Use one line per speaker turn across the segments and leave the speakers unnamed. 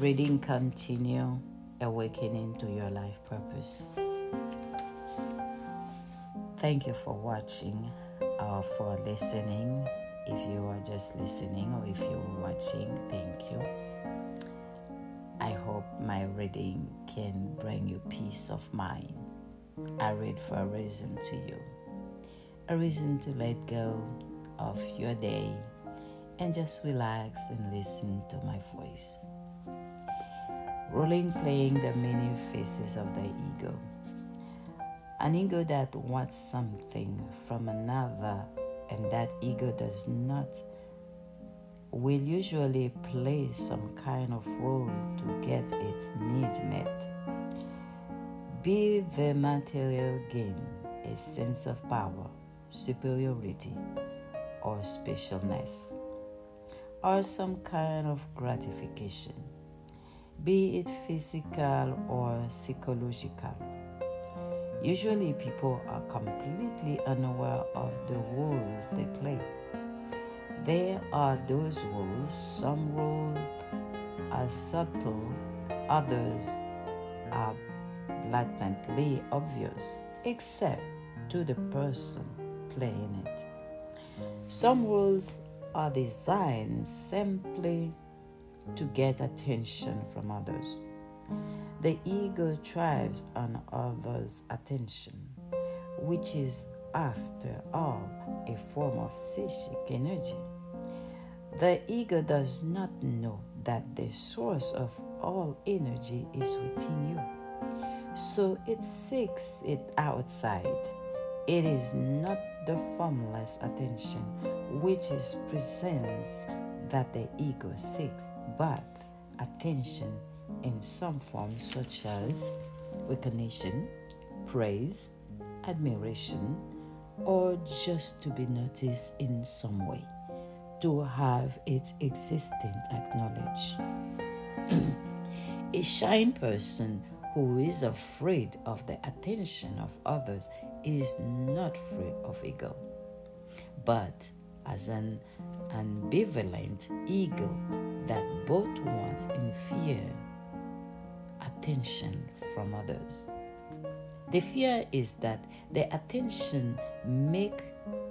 Reading continue awakening to your life purpose. Thank you for watching or for listening. If you are just listening or if you're watching, thank you. I hope my reading can bring you peace of mind. I read for a reason to you, a reason to let go of your day and just relax and listen to my voice. Rolling playing the many faces of the ego. An ego that wants something from another and that ego does not will usually play some kind of role to get its needs met. Be the material gain a sense of power, superiority, or specialness, or some kind of gratification, be it physical or psychological. Usually, people are completely unaware of the roles they play. There are those roles, some roles are subtle, others are blatantly obvious, except to the person playing it. Some rules are designed simply to get attention from others. The ego thrives on others' attention, which is, after all, a form of psychic energy. The ego does not know that the source of all energy is within you, so it seeks it outside. It is not the formless attention which is presence that the ego seeks, but attention in some form such as recognition, praise, admiration, or just to be noticed in some way, to have its existence acknowledged. a shy person who is afraid of the attention of others is not free of ego, but as an ambivalent ego that both wants and fear attention from others. The fear is that the attention make,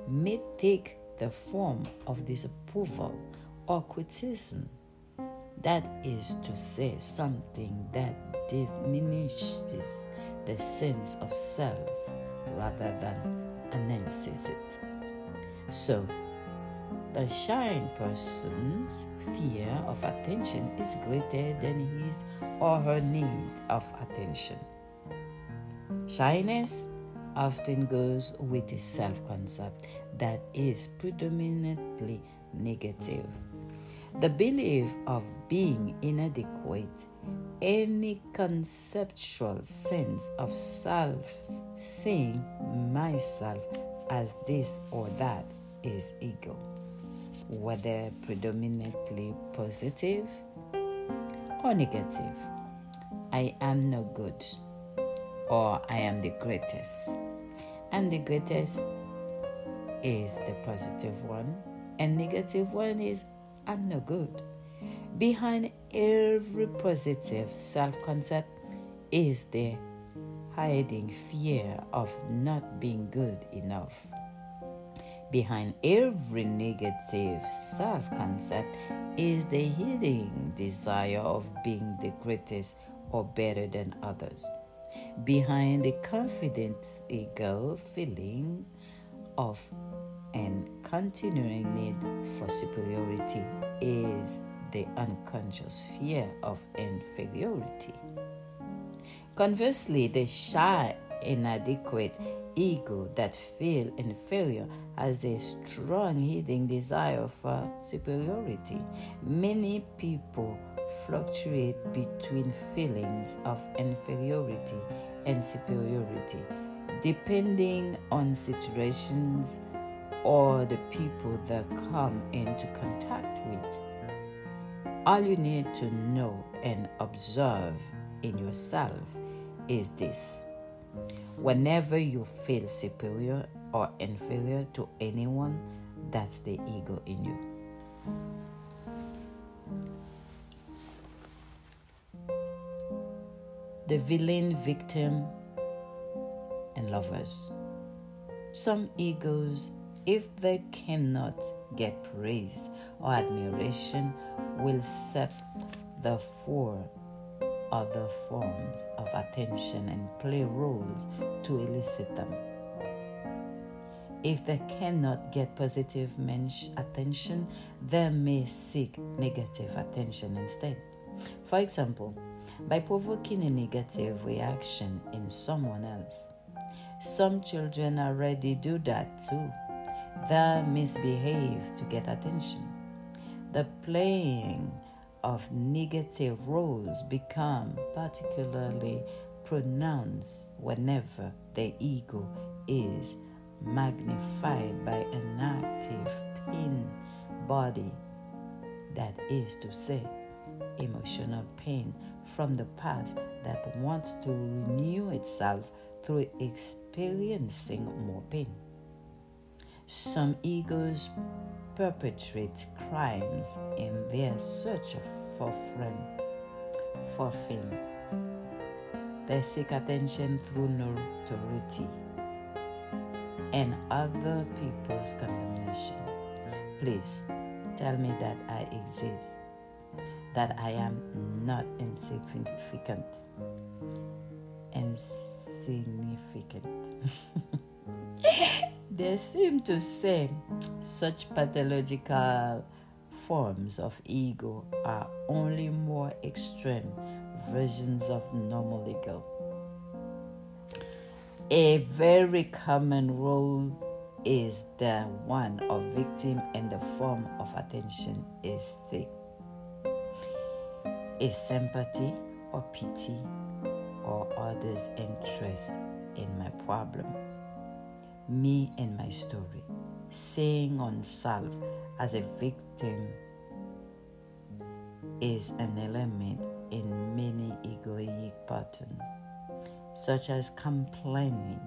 may take the form of disapproval or criticism. That is to say, something that diminishes the sense of self rather than enhances it. So, the shy person's fear of attention is greater than his or her need of attention. Shyness often goes with a self concept that is predominantly negative. The belief of being inadequate, any conceptual sense of self, seeing myself as this or that is ego, whether predominantly positive or negative. I am no good, or I am the greatest. And the greatest is the positive one, and negative one is I'm no good. Behind every positive self concept is the hiding fear of not being good enough. Behind every negative self concept is the hidden desire of being the greatest or better than others. Behind the confident ego feeling of and continuing need for superiority is the unconscious fear of inferiority. Conversely, the shy, inadequate ego that feels inferior has a strong hidden desire for superiority. Many people fluctuate between feelings of inferiority and superiority depending on situations or the people that come into contact with. All you need to know and observe in yourself is this whenever you feel superior or inferior to anyone, that's the ego in you. the villain, victim, and lovers. Some egos, if they cannot get praise or admiration, will set the four other forms of attention and play roles to elicit them. If they cannot get positive attention, they may seek negative attention instead. For example, by provoking a negative reaction in someone else. Some children already do that too. They misbehave to get attention. The playing of negative roles become particularly pronounced whenever the ego is magnified by an active pain body, that is to say, emotional pain from the past that wants to renew itself through experiencing more pain. Some egos perpetrate crimes in their search for fame. For fame. They seek attention through notoriety and other people's condemnation. Please tell me that I exist, that I am not insignificant. Insignificant. they seem to say such pathological forms of ego are only more extreme versions of normal ego. A very common role is the one of victim and the form of attention is the a sympathy or pity or others' interest in my problem, me and my story, saying on self as a victim is an element in many egoic patterns such as complaining,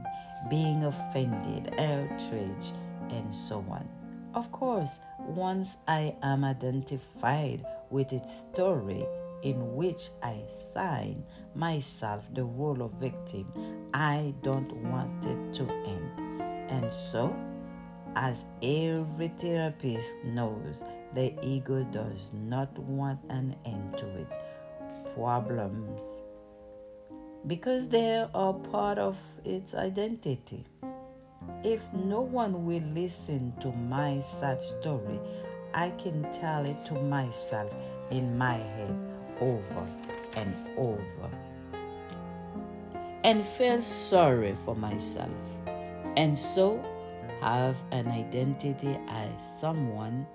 being offended, outraged, and so on. Of course, once I am identified with its story in which I sign myself the role of victim, I don't want it to end. And so, as every therapist knows, the ego does not want an end to its problems because they are part of its identity. If no one will listen to my sad story, I can tell it to myself in my head over and over and feel sorry for myself, and so have an identity as someone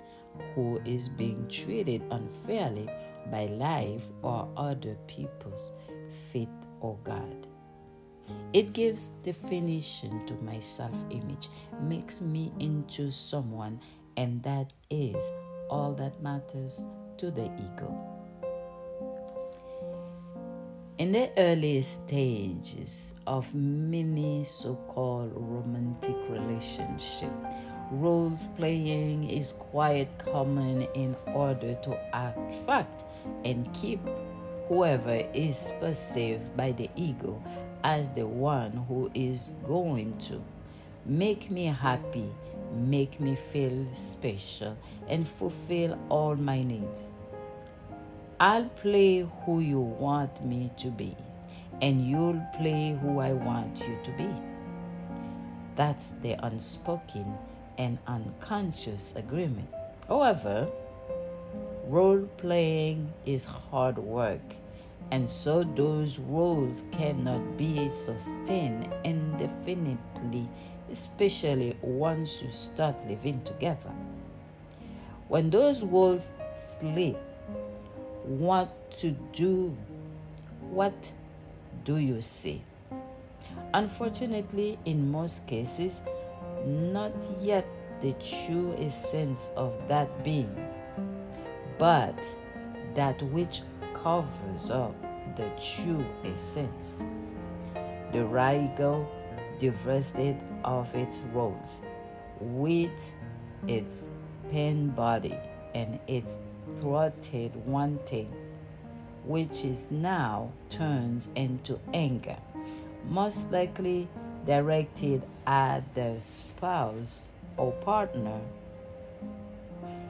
who is being treated unfairly by life or other people's faith or God. It gives definition to my self image, makes me into someone, and that is all that matters to the ego. In the early stages of many so called romantic relationship, roles playing is quite common in order to attract and keep whoever is perceived by the ego as the one who is going to make me happy, make me feel special, and fulfill all my needs. I'll play who you want me to be, and you'll play who I want you to be. That's the unspoken and unconscious agreement. However, Role playing is hard work, and so those roles cannot be sustained indefinitely, especially once you start living together. When those roles sleep, what to do? What do you see? Unfortunately, in most cases, not yet the true essence of that being but that which covers up the true essence. The Raigo divested of its roles, with its pain body and its thwarted wanting, which is now turns into anger, most likely directed at the spouse or partner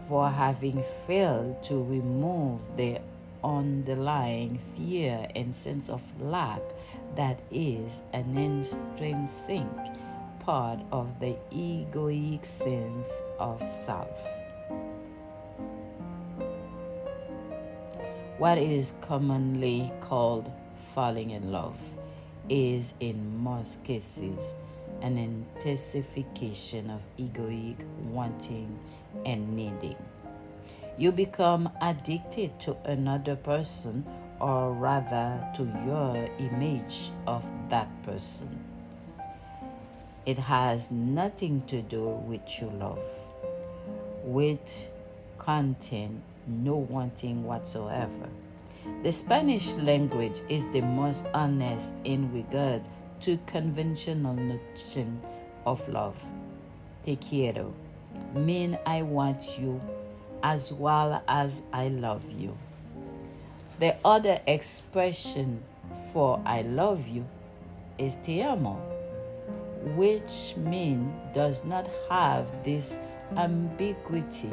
for having failed to remove the underlying fear and sense of lack that is an intrinsic part of the egoic sense of self. What is commonly called falling in love is, in most cases, an intensification of egoic wanting and needing. You become addicted to another person, or rather to your image of that person. It has nothing to do with your love, with content, no wanting whatsoever. The Spanish language is the most honest in regard to conventional notion of love. Te quiero mean I want you as well as I love you. The other expression for I love you is te amo, which mean does not have this ambiguity,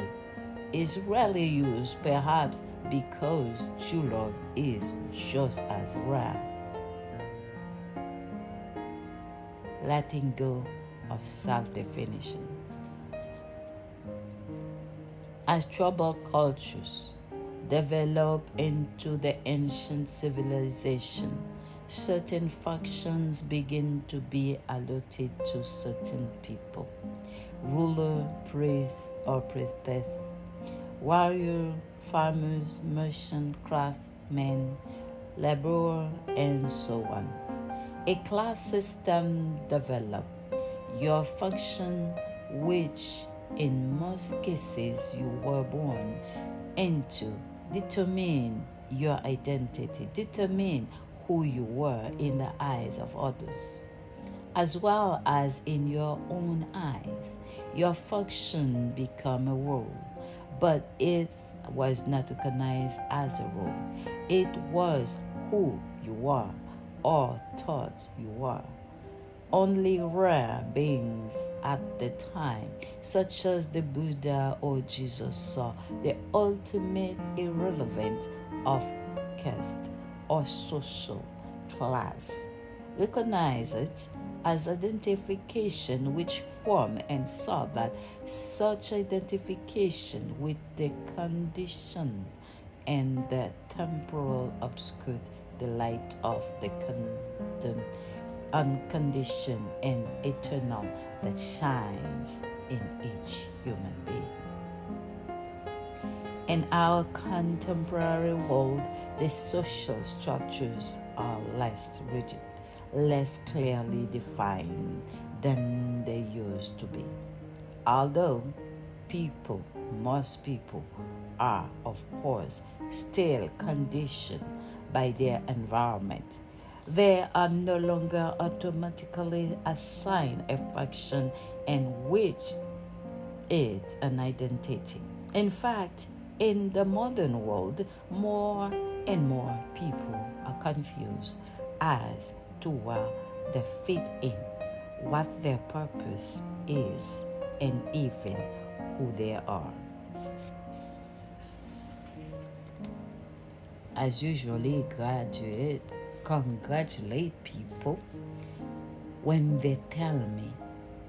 is rarely used perhaps because true love is just as rare. Letting go of self definition. As troubled cultures develop into the ancient civilization, certain functions begin to be allotted to certain people ruler, priest, or priestess, warrior, farmers, merchant, craftsmen, laborer, and so on. A class system developed. Your function, which in most cases you were born into, determine your identity, determine who you were in the eyes of others, as well as in your own eyes. Your function become a role, but it was not recognized as a role. It was who you were or thought you were. Only rare beings at the time, such as the Buddha or Jesus, saw the ultimate irrelevance of caste or social class. Recognize it as identification which form and saw that such identification with the condition and the temporal obscured the light of the condemned unconditioned and eternal that shines in each human being. In our contemporary world, the social structures are less rigid, less clearly defined than they used to be. Although people, most people, are, of course, still conditioned by their environment they are no longer automatically assigned a function and which is an identity. In fact, in the modern world, more and more people are confused as to where they fit in, what their purpose is, and even who they are. As usually graduate congratulate people when they tell me,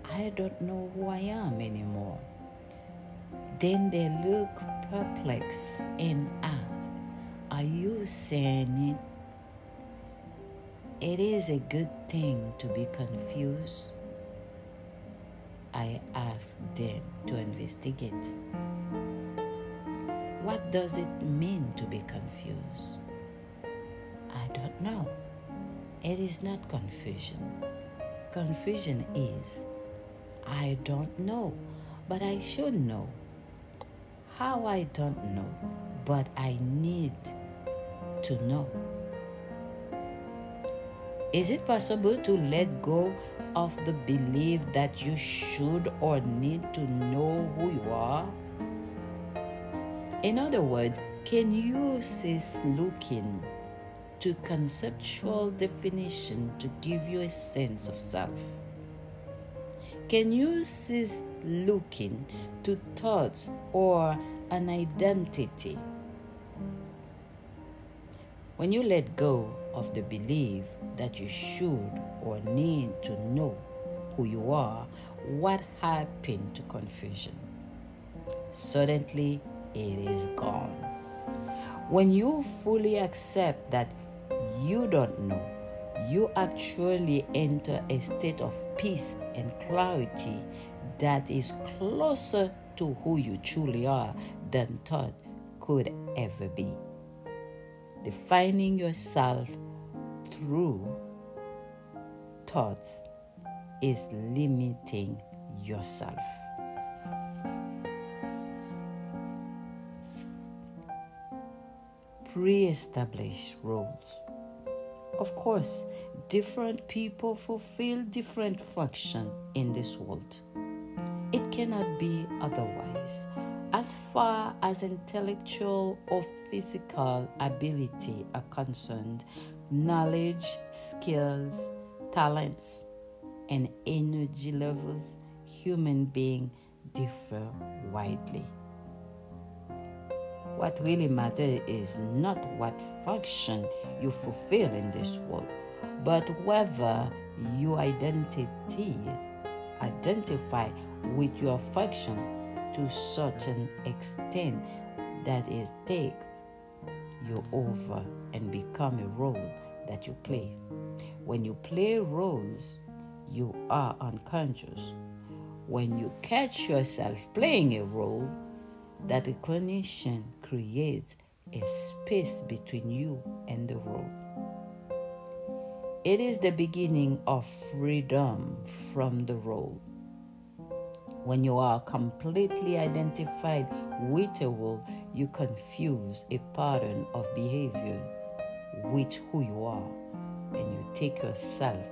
I don't know who I am anymore. Then they look perplexed and ask, Are you saying it? It is a good thing to be confused. I ask them to investigate. What does it mean to be confused? I don't know. It is not confusion. Confusion is I don't know, but I should know. How I don't know, but I need to know. Is it possible to let go of the belief that you should or need to know who you are? In other words, Can you cease looking to conceptual definition to give you a sense of self? Can you cease looking to thoughts or an identity? When you let go of the belief that you should or need to know who you are, what happened to confusion? Suddenly, it is gone. When you fully accept that you don't know, you actually enter a state of peace and clarity that is closer to who you truly are than thought could ever be. Defining yourself through thoughts is limiting yourself. Pre established roles. Of course, different people fulfill different functions in this world. It cannot be otherwise. As far as intellectual or physical ability are concerned, knowledge, skills, talents, and energy levels, human beings differ widely. What really matters is not what function you fulfill in this world, but whether you identity identify with your function to such an extent that it take you over and become a role that you play. When you play roles, you are unconscious. When you catch yourself playing a role, that recognition creates a space between you and the role. It is the beginning of freedom from the role. When you are completely identified with a role, you confuse a pattern of behavior with who you are and you take yourself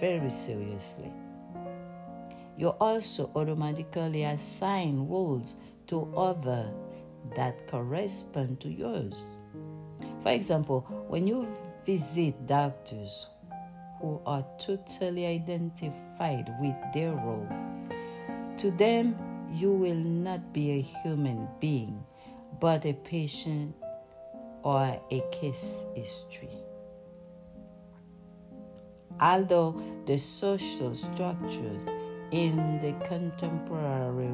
very seriously. You also automatically assign roles to others that correspond to yours. For example, when you visit doctors who are totally identified with their role, to them you will not be a human being, but a patient or a case history. Although the social structures in the contemporary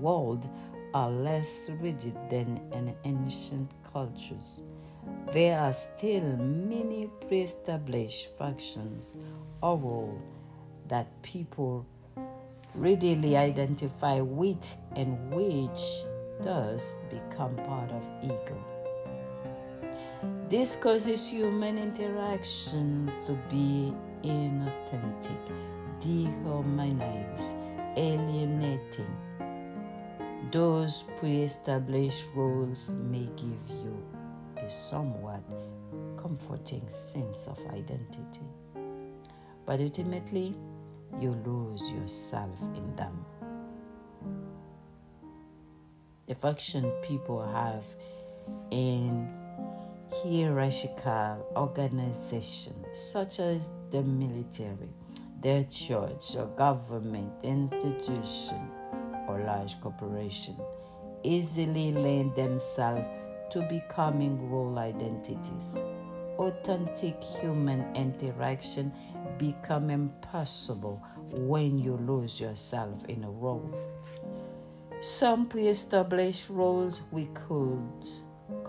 world are less rigid than in ancient cultures, there are still many pre established functions or roles that people readily identify with and which thus become part of ego. This causes human interaction to be inauthentic, dehumanized, alienating. Those pre established roles may give you a somewhat comforting sense of identity, but ultimately, you lose yourself in them. The function people have in hierarchical organizations such as the military, the church or government institution or large corporation easily lend themselves to becoming role identities. Authentic human interaction become impossible when you lose yourself in a role. Some pre established roles we could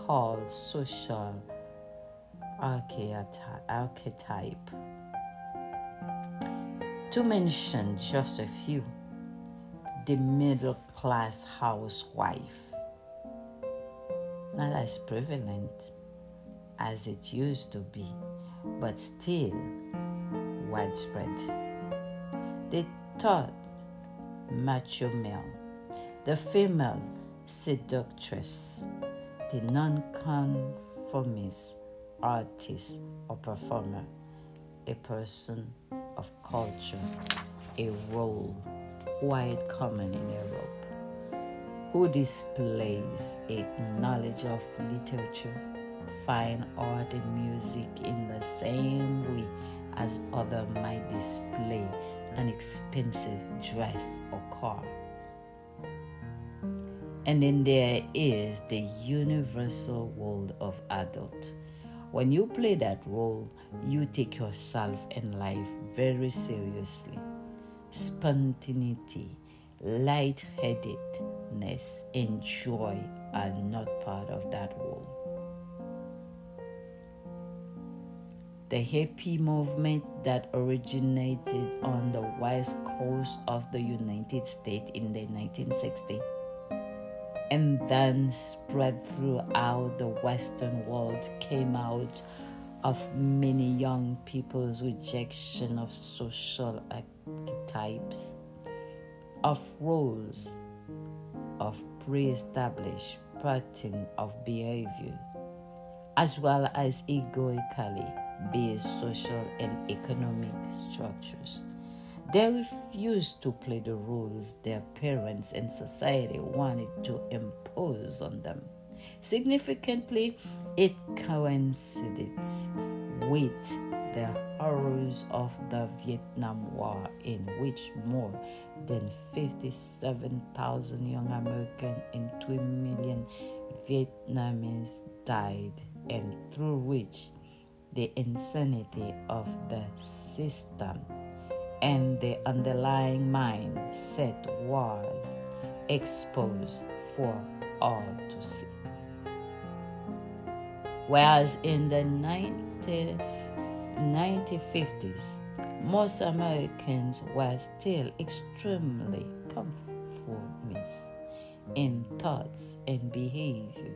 call social archetype. To mention just a few, the middle class housewife, not as prevalent as it used to be, but still widespread. The third macho male, the female seductress, the nonconformist artist or performer, a person of culture, a role quite common in Europe, who displays a knowledge of literature, fine art, and music in the same way as other might display an expensive dress or car. And then there is the universal world of adult. When you play that role, you take yourself and life very seriously. Spontaneity, light-headedness, and joy are not part of that role. The hippie movement that originated on the west coast of the United States in the 1960s and then spread throughout the Western world came out of many young people's rejection of social archetypes, of roles, of pre established pattern of behavior, as well as egoically based social and economic structures. They refused to play the roles their parents and society wanted to impose on them. Significantly, it coincides with the horrors of the Vietnam War, in which more than 57,000 young Americans and 2 million Vietnamese died, and through which the insanity of the system and the underlying mindset was exposed for all to see. Whereas in the 19, 1950s, most Americans were still extremely conformist in thoughts and behavior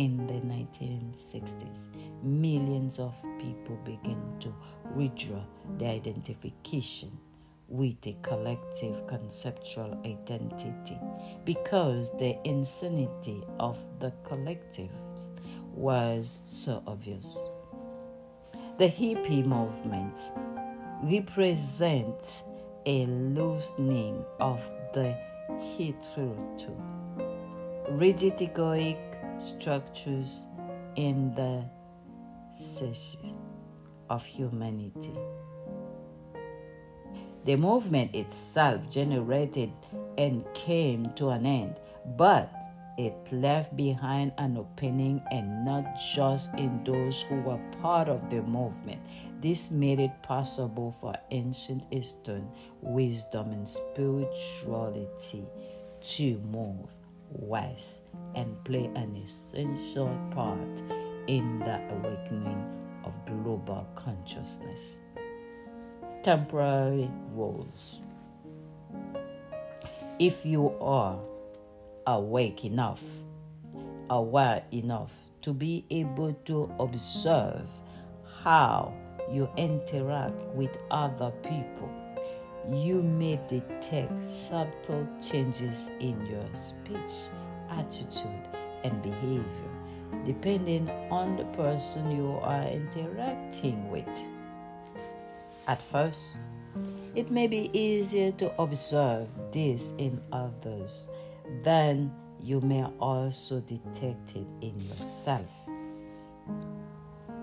in the 1960s, millions of people began to withdraw their identification with a collective conceptual identity because the insanity of the collectives was so obvious. The hippie movement represents a loosening of the hitherto rigid egoic structures in the psyche of humanity. The movement itself generated and came to an end, but it left behind an opening and not just in those who were part of the movement. This made it possible for ancient Eastern wisdom and spirituality to move west and play an essential part in the awakening of global consciousness. Temporary roles. If you are awake enough, aware enough to be able to observe how you interact with other people, you may detect subtle changes in your speech, attitude, and behavior depending on the person you are interacting with. At first, it may be easier to observe this in others than you may also detect it in yourself.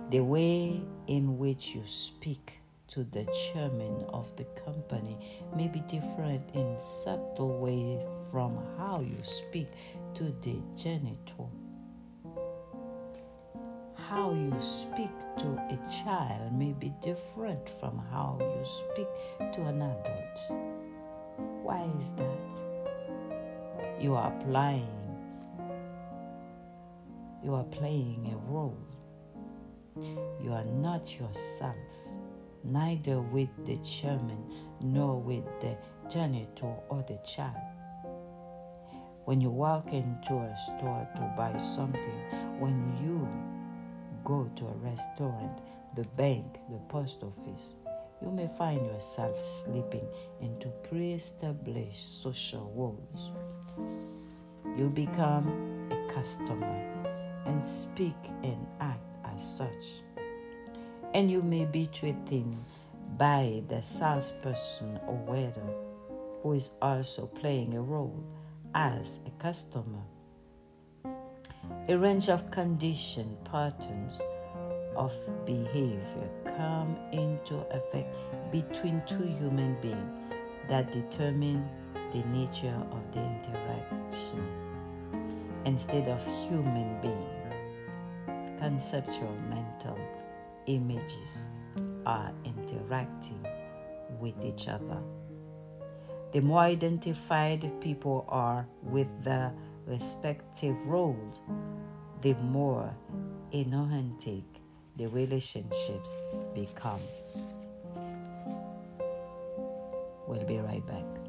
The way in which you speak to the chairman of the company may be different in subtle way from how you speak to the janitor how you speak to a child may be different from how you speak to an adult. Why is that? You are applying, you are playing a role. You are not yourself, neither with the chairman nor with the janitor or the child. When you walk into a store to buy something, when you go to a restaurant, the bank, the post office, you may find yourself slipping into pre established social roles. You become a customer and speak and act as such. And you may be treated by the salesperson or waiter who is also playing a role as a customer. A range of condition patterns of behavior come into effect between two human beings that determine the nature of the interaction instead of human beings. Conceptual mental images are interacting with each other. The more identified people are with their respective roles, the more inauthentic the relationships become. We'll be right back.